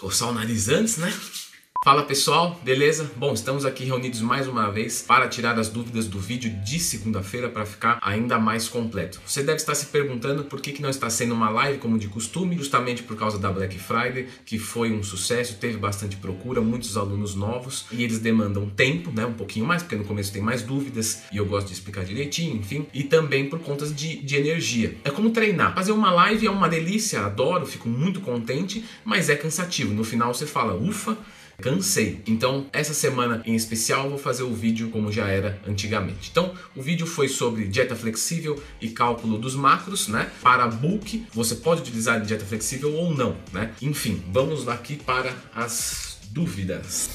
Coçar o nariz antes, né? Fala pessoal, beleza? Bom, estamos aqui reunidos mais uma vez para tirar as dúvidas do vídeo de segunda-feira para ficar ainda mais completo. Você deve estar se perguntando por que, que não está sendo uma live como de costume, justamente por causa da Black Friday, que foi um sucesso, teve bastante procura, muitos alunos novos e eles demandam tempo, né? Um pouquinho mais, porque no começo tem mais dúvidas e eu gosto de explicar direitinho, enfim, e também por contas de, de energia. É como treinar. Fazer uma live é uma delícia, adoro, fico muito contente, mas é cansativo. No final você fala, ufa cansei. Então, essa semana em especial, vou fazer o vídeo como já era antigamente. Então, o vídeo foi sobre dieta flexível e cálculo dos macros, né? Para bulk, você pode utilizar dieta flexível ou não, né? Enfim, vamos aqui para as dúvidas.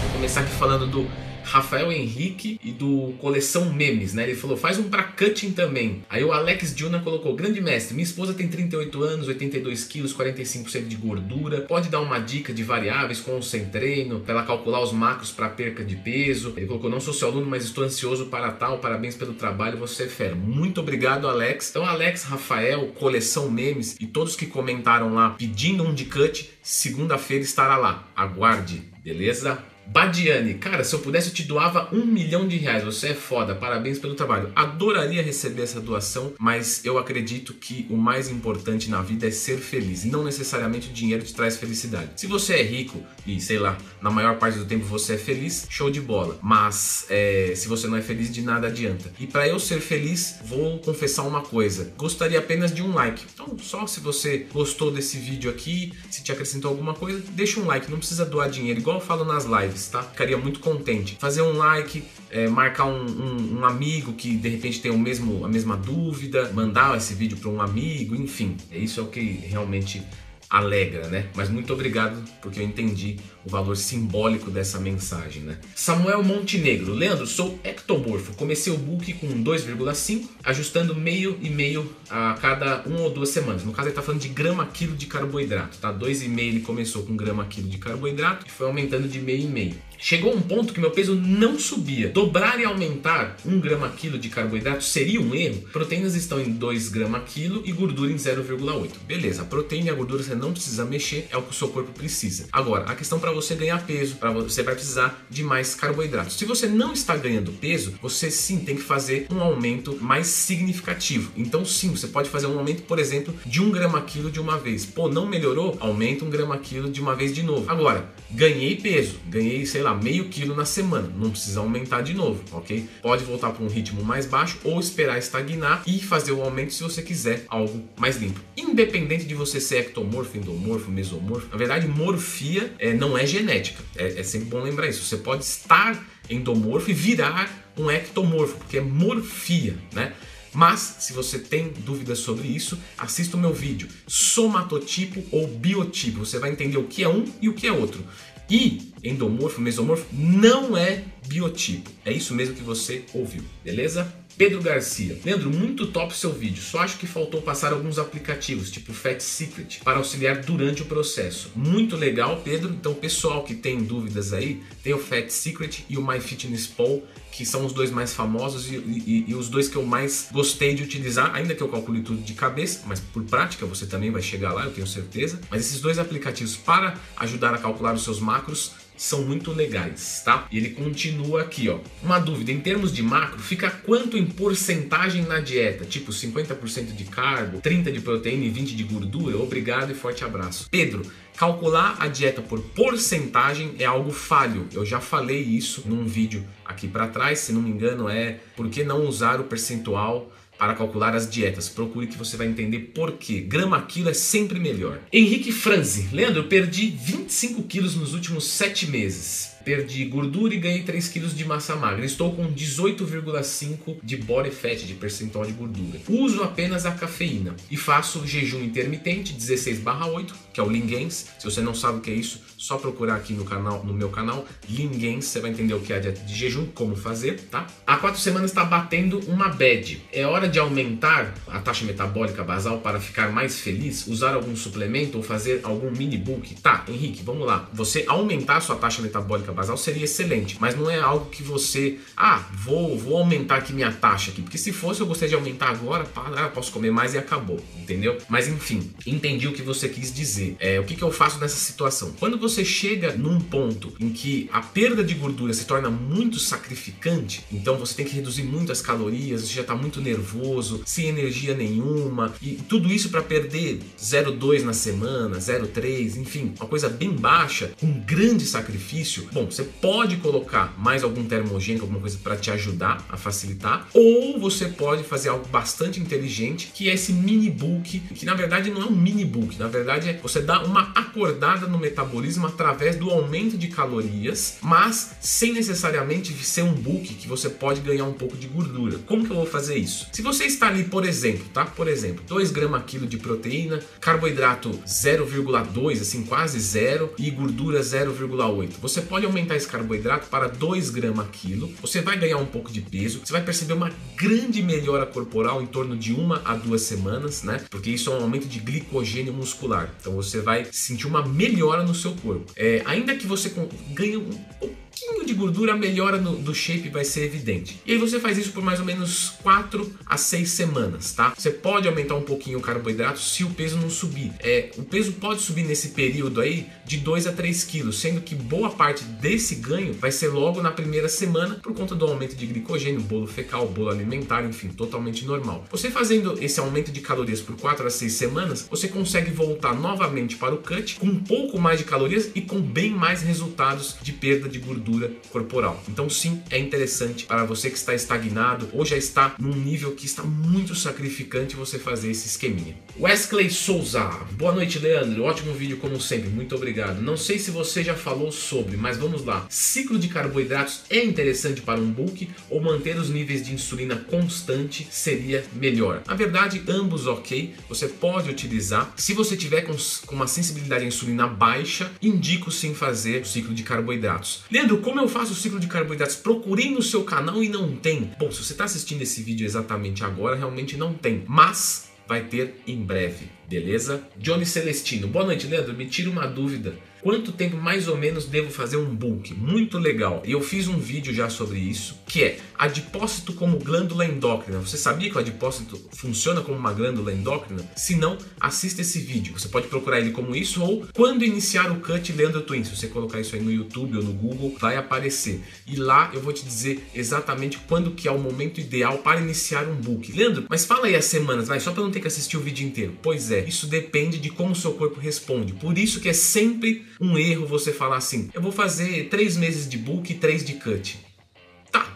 vou começar aqui falando do Rafael Henrique e do Coleção Memes, né? Ele falou, faz um pra cutting também. Aí o Alex Juna colocou, grande mestre, minha esposa tem 38 anos, 82 quilos, 45% de gordura. Pode dar uma dica de variáveis com ou sem treino, para ela calcular os macros para perca de peso. Ele colocou, não sou seu aluno, mas estou ansioso para tal, parabéns pelo trabalho, você é fera. Muito obrigado, Alex. Então, Alex, Rafael, Coleção Memes e todos que comentaram lá pedindo um de cut, segunda-feira estará lá. Aguarde, beleza? Badiane, cara, se eu pudesse eu te doava um milhão de reais. Você é foda, parabéns pelo trabalho. Adoraria receber essa doação, mas eu acredito que o mais importante na vida é ser feliz. E não necessariamente o dinheiro te traz felicidade. Se você é rico e, sei lá, na maior parte do tempo você é feliz, show de bola. Mas é, se você não é feliz, de nada adianta. E para eu ser feliz, vou confessar uma coisa. Gostaria apenas de um like. Então, só se você gostou desse vídeo aqui, se te acrescentou alguma coisa, deixa um like. Não precisa doar dinheiro, igual eu falo nas lives lives, tá? Ficaria muito contente. Fazer um like, é, marcar um, um, um, amigo que de repente tem o mesmo, a mesma dúvida, mandar esse vídeo para um amigo, enfim. É isso é o que realmente alegra, né? Mas muito obrigado porque eu entendi o valor simbólico dessa mensagem, né? Samuel Montenegro, Leandro, sou ectomorfo. Comecei o book com 2,5, ajustando meio e meio a cada uma ou duas semanas. No caso ele está falando de grama quilo de carboidrato, tá? 2,5 ele começou com grama quilo de carboidrato e foi aumentando de meio e meio. Chegou um ponto que meu peso não subia. Dobrar e aumentar 1 grama quilo de carboidrato seria um erro? Proteínas estão em 2 grama quilo e gordura em 0,8. Beleza, a proteína e a gordura você não precisa mexer, é o que o seu corpo precisa. Agora, a questão para você ganhar peso, para você vai precisar de mais carboidratos. Se você não está ganhando peso, você sim tem que fazer um aumento mais significativo. Então sim, você pode fazer um aumento, por exemplo, de 1 grama quilo de uma vez. Pô, não melhorou? Aumenta 1 grama quilo de uma vez de novo. Agora, ganhei peso, ganhei, sei lá, lá, meio quilo na semana. Não precisa aumentar de novo, ok? Pode voltar para um ritmo mais baixo ou esperar estagnar e fazer o aumento se você quiser algo mais limpo. Independente de você ser ectomorfo, endomorfo, mesomorfo, na verdade, morfia é, não é genética. É, é sempre bom lembrar isso. Você pode estar endomorfo e virar um ectomorfo, porque é morfia, né? Mas, se você tem dúvidas sobre isso, assista o meu vídeo somatotipo ou biotipo. Você vai entender o que é um e o que é outro. E endomorfo, mesomorfo não é biotipo. É isso mesmo que você ouviu, beleza? Pedro Garcia. Leandro, muito top seu vídeo. Só acho que faltou passar alguns aplicativos, tipo Fat Secret, para auxiliar durante o processo. Muito legal, Pedro. Então, pessoal que tem dúvidas aí, tem o Fat Secret e o MyFitnessPal, que são os dois mais famosos e, e, e, os dois que eu mais gostei de utilizar, ainda que eu calcule tudo de cabeça, mas por prática você também vai chegar lá, eu tenho certeza. Mas esses dois aplicativos para ajudar a calcular os seus macros são muito legais, tá? E ele continua aqui, ó. Uma dúvida, em termos de macro, fica quanto em porcentagem na dieta? Tipo 50% de carbo, 30 de proteína e 20 de gordura? Obrigado e forte abraço. Pedro, calcular a dieta por porcentagem é algo falho. Eu já falei isso num vídeo aqui para trás, se não me engano, é por que não usar o percentual para calcular as dietas. Procure que você vai entender por quê. Grama quilo é sempre melhor. Henrique Franzi. Leandro, eu perdi 25 quilos nos últimos 7 meses perdi gordura e ganhei 3 kg de massa magra. Estou com 18,5 de body fat, de percentual de gordura. Uso apenas a cafeína e faço jejum intermitente 16/8, que é o Lingens. Se você não sabe o que é isso, só procurar aqui no canal, no meu canal, Lingens, você vai entender o que é a dieta de jejum, como fazer, tá? Há quatro semanas está batendo uma bad. É hora de aumentar a taxa metabólica basal para ficar mais feliz, usar algum suplemento ou fazer algum mini book? Tá, Henrique, vamos lá. Você aumentar a sua taxa metabólica basal seria excelente, mas não é algo que você, ah, vou, vou aumentar aqui minha taxa aqui, porque se fosse eu gostaria de aumentar agora, pá, ah, posso comer mais e acabou, entendeu? Mas enfim, entendi o que você quis dizer. É, o que, que eu faço nessa situação? Quando você chega num ponto em que a perda de gordura se torna muito sacrificante, então você tem que reduzir muito as calorias, você já está muito nervoso, sem energia nenhuma, e tudo isso para perder 0,2 na semana, 0,3, enfim, uma coisa bem baixa, com grande sacrifício. Bom, você pode colocar mais algum termogênico, alguma coisa para te ajudar a facilitar, ou você pode fazer algo bastante inteligente, que é esse mini book, que na verdade não é um mini book, na verdade é você dá uma acordada no metabolismo através do aumento de calorias, mas sem necessariamente ser um book que você pode ganhar um pouco de gordura. Como que eu vou fazer isso? Se você está ali, por exemplo, tá? Por exemplo, 2 gramas quilo de proteína, carboidrato 0,2, assim, quase zero, e gordura 0,8. Você pode aumentar esse carboidrato para 2 gramas quilo, você vai ganhar um pouco de peso, você vai perceber uma grande melhora corporal em torno de uma a duas semanas, né? Porque isso é um aumento de glicogênio muscular. Então você vai sentir uma melhora no seu corpo. É, ainda que você ganhe um de gordura, a melhora no, do shape vai ser evidente. E aí você faz isso por mais ou menos 4 a 6 semanas, tá? Você pode aumentar um pouquinho o carboidrato se o peso não subir. É, o peso pode subir nesse período aí de 2 a 3 quilos, sendo que boa parte desse ganho vai ser logo na primeira semana por conta do aumento de glicogênio, bolo fecal, bolo alimentar, enfim, totalmente normal. Você fazendo esse aumento de calorias por 4 a 6 semanas, você consegue voltar novamente para o cut com um pouco mais de calorias e com bem mais resultados de perda de gordura gordura corporal. Então, sim, é interessante para você que está estagnado ou já está num nível que está muito sacrificante você fazer esse esqueminha. Wesley Souza, boa noite, Leandro. Ótimo vídeo, como sempre, muito obrigado. Não sei se você já falou sobre, mas vamos lá. Ciclo de carboidratos é interessante para um bulk ou manter os níveis de insulina constante seria melhor? Na verdade, ambos ok. Você pode utilizar. Se você tiver com, com uma sensibilidade à insulina baixa, indico sim fazer o ciclo de carboidratos. Leandro, como eu faço o ciclo de carboidratos? Procurei no seu canal e não tem. Bom, se você está assistindo esse vídeo exatamente agora, realmente não tem. Mas vai ter em breve, beleza? Johnny Celestino, boa noite, Leandro. Me tira uma dúvida. Quanto tempo mais ou menos devo fazer um bulk? Muito legal. E eu fiz um vídeo já sobre isso, que é adipócito como glândula endócrina. Você sabia que o adipócito funciona como uma glândula endócrina? Se não, assista esse vídeo. Você pode procurar ele como isso ou quando iniciar o cut Leandro Twin. Se você colocar isso aí no YouTube ou no Google, vai aparecer. E lá eu vou te dizer exatamente quando que é o momento ideal para iniciar um bulk. Leandro, mas fala aí as semanas, vai, só para não ter que assistir o vídeo inteiro. Pois é, isso depende de como o seu corpo responde. Por isso que é sempre um erro você falar assim: eu vou fazer três meses de book e três de cut. Tá.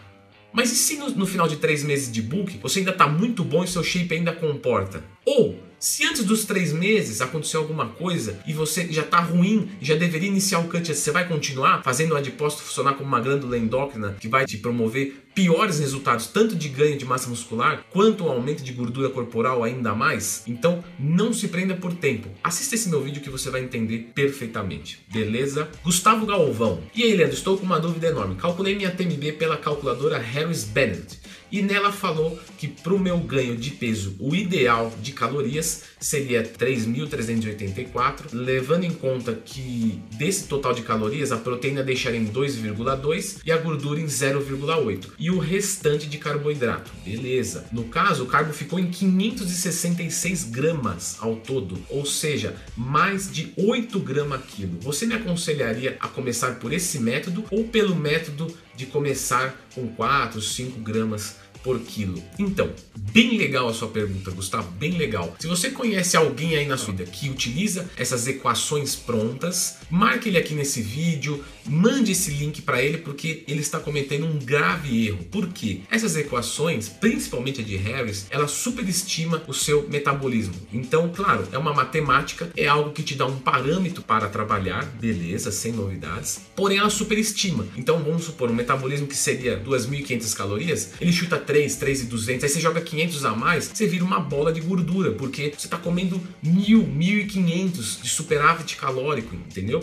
Mas e se no, no final de três meses de book você ainda está muito bom e seu shape ainda comporta? Ou se antes dos três meses aconteceu alguma coisa e você já está ruim já deveria iniciar o cut, você vai continuar fazendo o adipócito funcionar como uma glândula endócrina que vai te promover piores resultados, tanto de ganho de massa muscular quanto o aumento de gordura corporal ainda mais? Então não se prenda por tempo. Assista esse meu vídeo que você vai entender perfeitamente. Beleza? Gustavo Galvão. E aí, Leandro, estou com uma dúvida enorme. Calculei minha TMB pela calculadora Harris Bennett e nela falou que para o meu ganho de peso, o ideal de calorias seria 3.384, levando em conta que desse total de calorias a proteína deixaria em 2,2 e a gordura em 0,8 e o restante de carboidrato. Beleza. No caso, o carbo ficou em 566 gramas ao todo, ou seja, mais de 8 gramas quilo. Você me aconselharia a começar por esse método ou pelo método de começar com 4, 5 gramas por quilo? Então, bem legal a sua pergunta, Gustavo, bem legal. Se você conhece alguém aí na sua vida que utiliza essas equações prontas, marque ele aqui nesse vídeo, mande esse link para ele porque ele está cometendo um grave erro. Por quê? Essas equações, principalmente a de Harris, ela superestima o seu metabolismo. Então, claro, é uma matemática, é algo que te dá um parâmetro para trabalhar, beleza, sem novidades, porém ela superestima. Então, vamos supor, um metabolismo que seria 2.500 calorias, ele chuta 3, 3,200, aí você joga 500 a mais, você vira uma bola de gordura, porque você está comendo 1.000, 1.500 de superávit calórico, entendeu?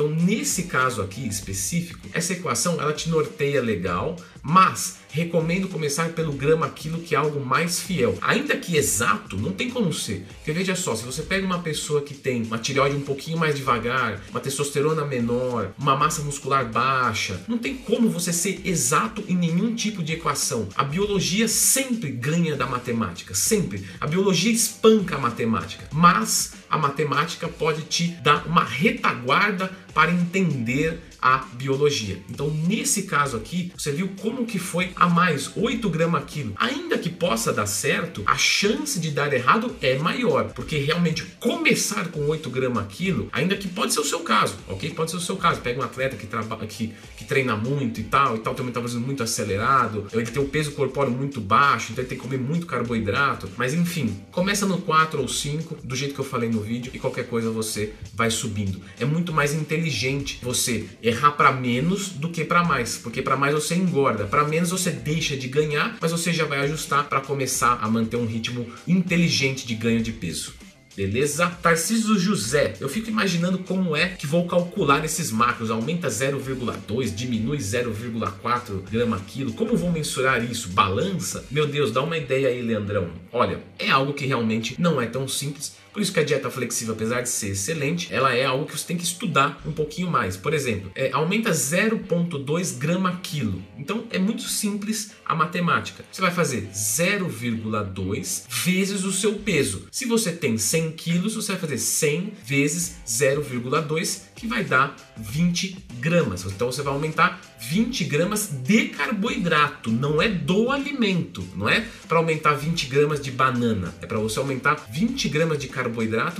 Então, nesse caso aqui específico, essa equação ela te norteia legal, Mas recomendo começar pelo grama quilo, que é algo mais fiel. Ainda que exato, não tem como ser. Porque veja só, se você pega uma pessoa que tem uma tireoide um pouquinho mais devagar, uma testosterona menor, uma massa muscular baixa, não tem como você ser exato em nenhum tipo de equação. A biologia sempre ganha da matemática, sempre. A biologia espanca a matemática, mas a matemática pode te dar uma retaguarda para entender a biologia. Então, nesse caso aqui, você viu como que foi a mais 8 gramas quilo. Ainda que possa dar certo, a chance de dar errado é maior, porque realmente começar com 8 gramas quilo, ainda que pode ser o seu caso, ok? Pode ser o seu caso. Pega um atleta que, trabalha, que, que treina muito e tal, e tal, tem um metabolismo muito acelerado, ele tem um peso corpóreo muito baixo, então ele tem que comer muito carboidrato, mas enfim, começa no 4 ou 5, do jeito que eu falei no vídeo, e qualquer coisa você vai subindo. É muito mais inteligente você errar para menos do que para mais, porque para mais você engorda, para menos você deixa de ganhar, mas você já vai ajustar para começar a manter um ritmo inteligente de ganho de peso. Beleza? Tarcísio José, eu fico imaginando como é que vou calcular esses macros. Aumenta 0,2, diminui 0,4 grama quilo. Como vou mensurar isso? Balança? Meu Deus, dá uma ideia aí, Leandrão. Olha, é algo que realmente não é tão simples por isso que a dieta flexível, apesar de ser excelente, ela é algo que você tem que estudar um pouquinho mais. Por exemplo, é, aumenta 0,2 grama quilo. Então é muito simples a matemática. Você vai fazer 0,2 vezes o seu peso. Se você tem 100 quilos, você vai fazer 100 vezes 0,2, que vai dar 20 gramas. Então você vai aumentar 20 gramas de carboidrato, não é do alimento, não é para aumentar 20 gramas de banana, é para você aumentar 20 gramas de carboidrato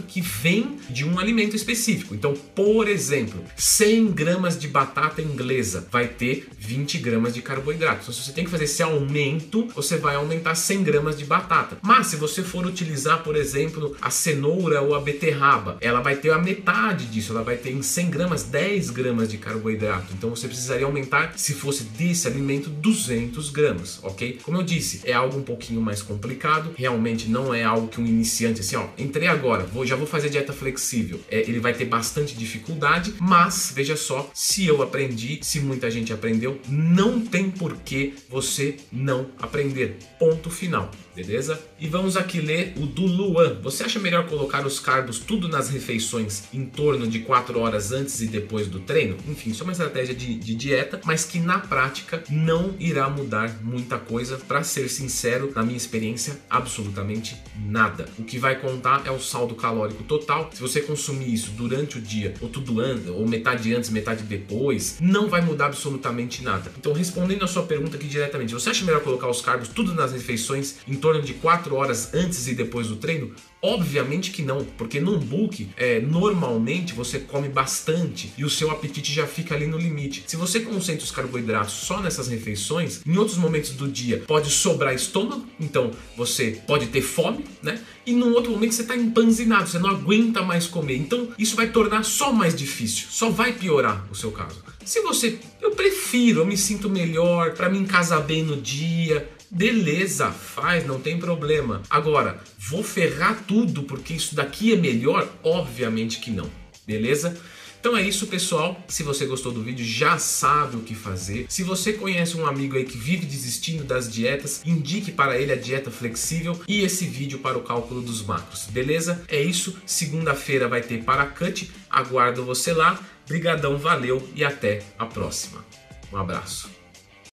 que vem de um alimento específico. Então, por exemplo, 100 gramas de batata inglesa vai ter 20 gramas de carboidrato. Então, se você tem que fazer esse aumento, você vai aumentar 100 gramas de batata. Mas se você for utilizar, por exemplo, a cenoura ou a beterraba, ela vai ter a metade disso, ela vai ter em 100 gramas 10 gramas de carboidrato. Então, você precisaria aumentar, se fosse desse alimento, 200 gramas, ok? Como eu disse, é algo um pouquinho mais complicado, realmente não é algo que um iniciante, assim, ó, entrei agora, vou, já vou fazer dieta flexível. É, ele vai ter bastante dificuldade, mas veja só, se eu aprendi, se muita gente aprendeu, não tem por que você não aprender. Ponto final, beleza? E vamos aqui ler o do Luan. Você acha melhor colocar os carbos tudo nas refeições em torno de 4 horas antes e depois do treino? Enfim, isso é uma estratégia de, de dieta, mas que na prática não irá mudar muita coisa. Para ser sincero, na minha experiência, absolutamente nada. O que vai contar é o saldo calórico total. Se você consumir isso durante o dia, ou tudo antes, ou metade antes, metade depois, não vai mudar absolutamente nada. Então, respondendo a sua pergunta aqui diretamente, você acha melhor colocar os carbos tudo nas refeições em torno de 4 horas antes e depois do treino? Obviamente que não, porque num bulk, é, normalmente você come bastante e o seu apetite já fica ali no limite. Se você concentra os carboidratos só nessas refeições, em outros momentos do dia pode sobrar estômago, então você pode ter fome, né? E num outro momento você está empanzinado, você não aguenta mais comer. Então isso vai tornar só mais difícil, só vai piorar o seu caso. Se você, eu prefiro, eu me sinto melhor para me casar bem no dia, Beleza, faz, não tem problema. Agora, vou ferrar tudo porque isso daqui é melhor? Obviamente que não. Beleza? Então é isso, pessoal. Se você gostou do vídeo, já sabe o que fazer. Se você conhece um amigo aí que vive desistindo das dietas, indique para ele a dieta flexível e esse vídeo para o cálculo dos macros. Beleza? É isso. Segunda-feira vai ter para cut. Aguardo você lá. Brigadão, valeu e até a próxima. Um abraço.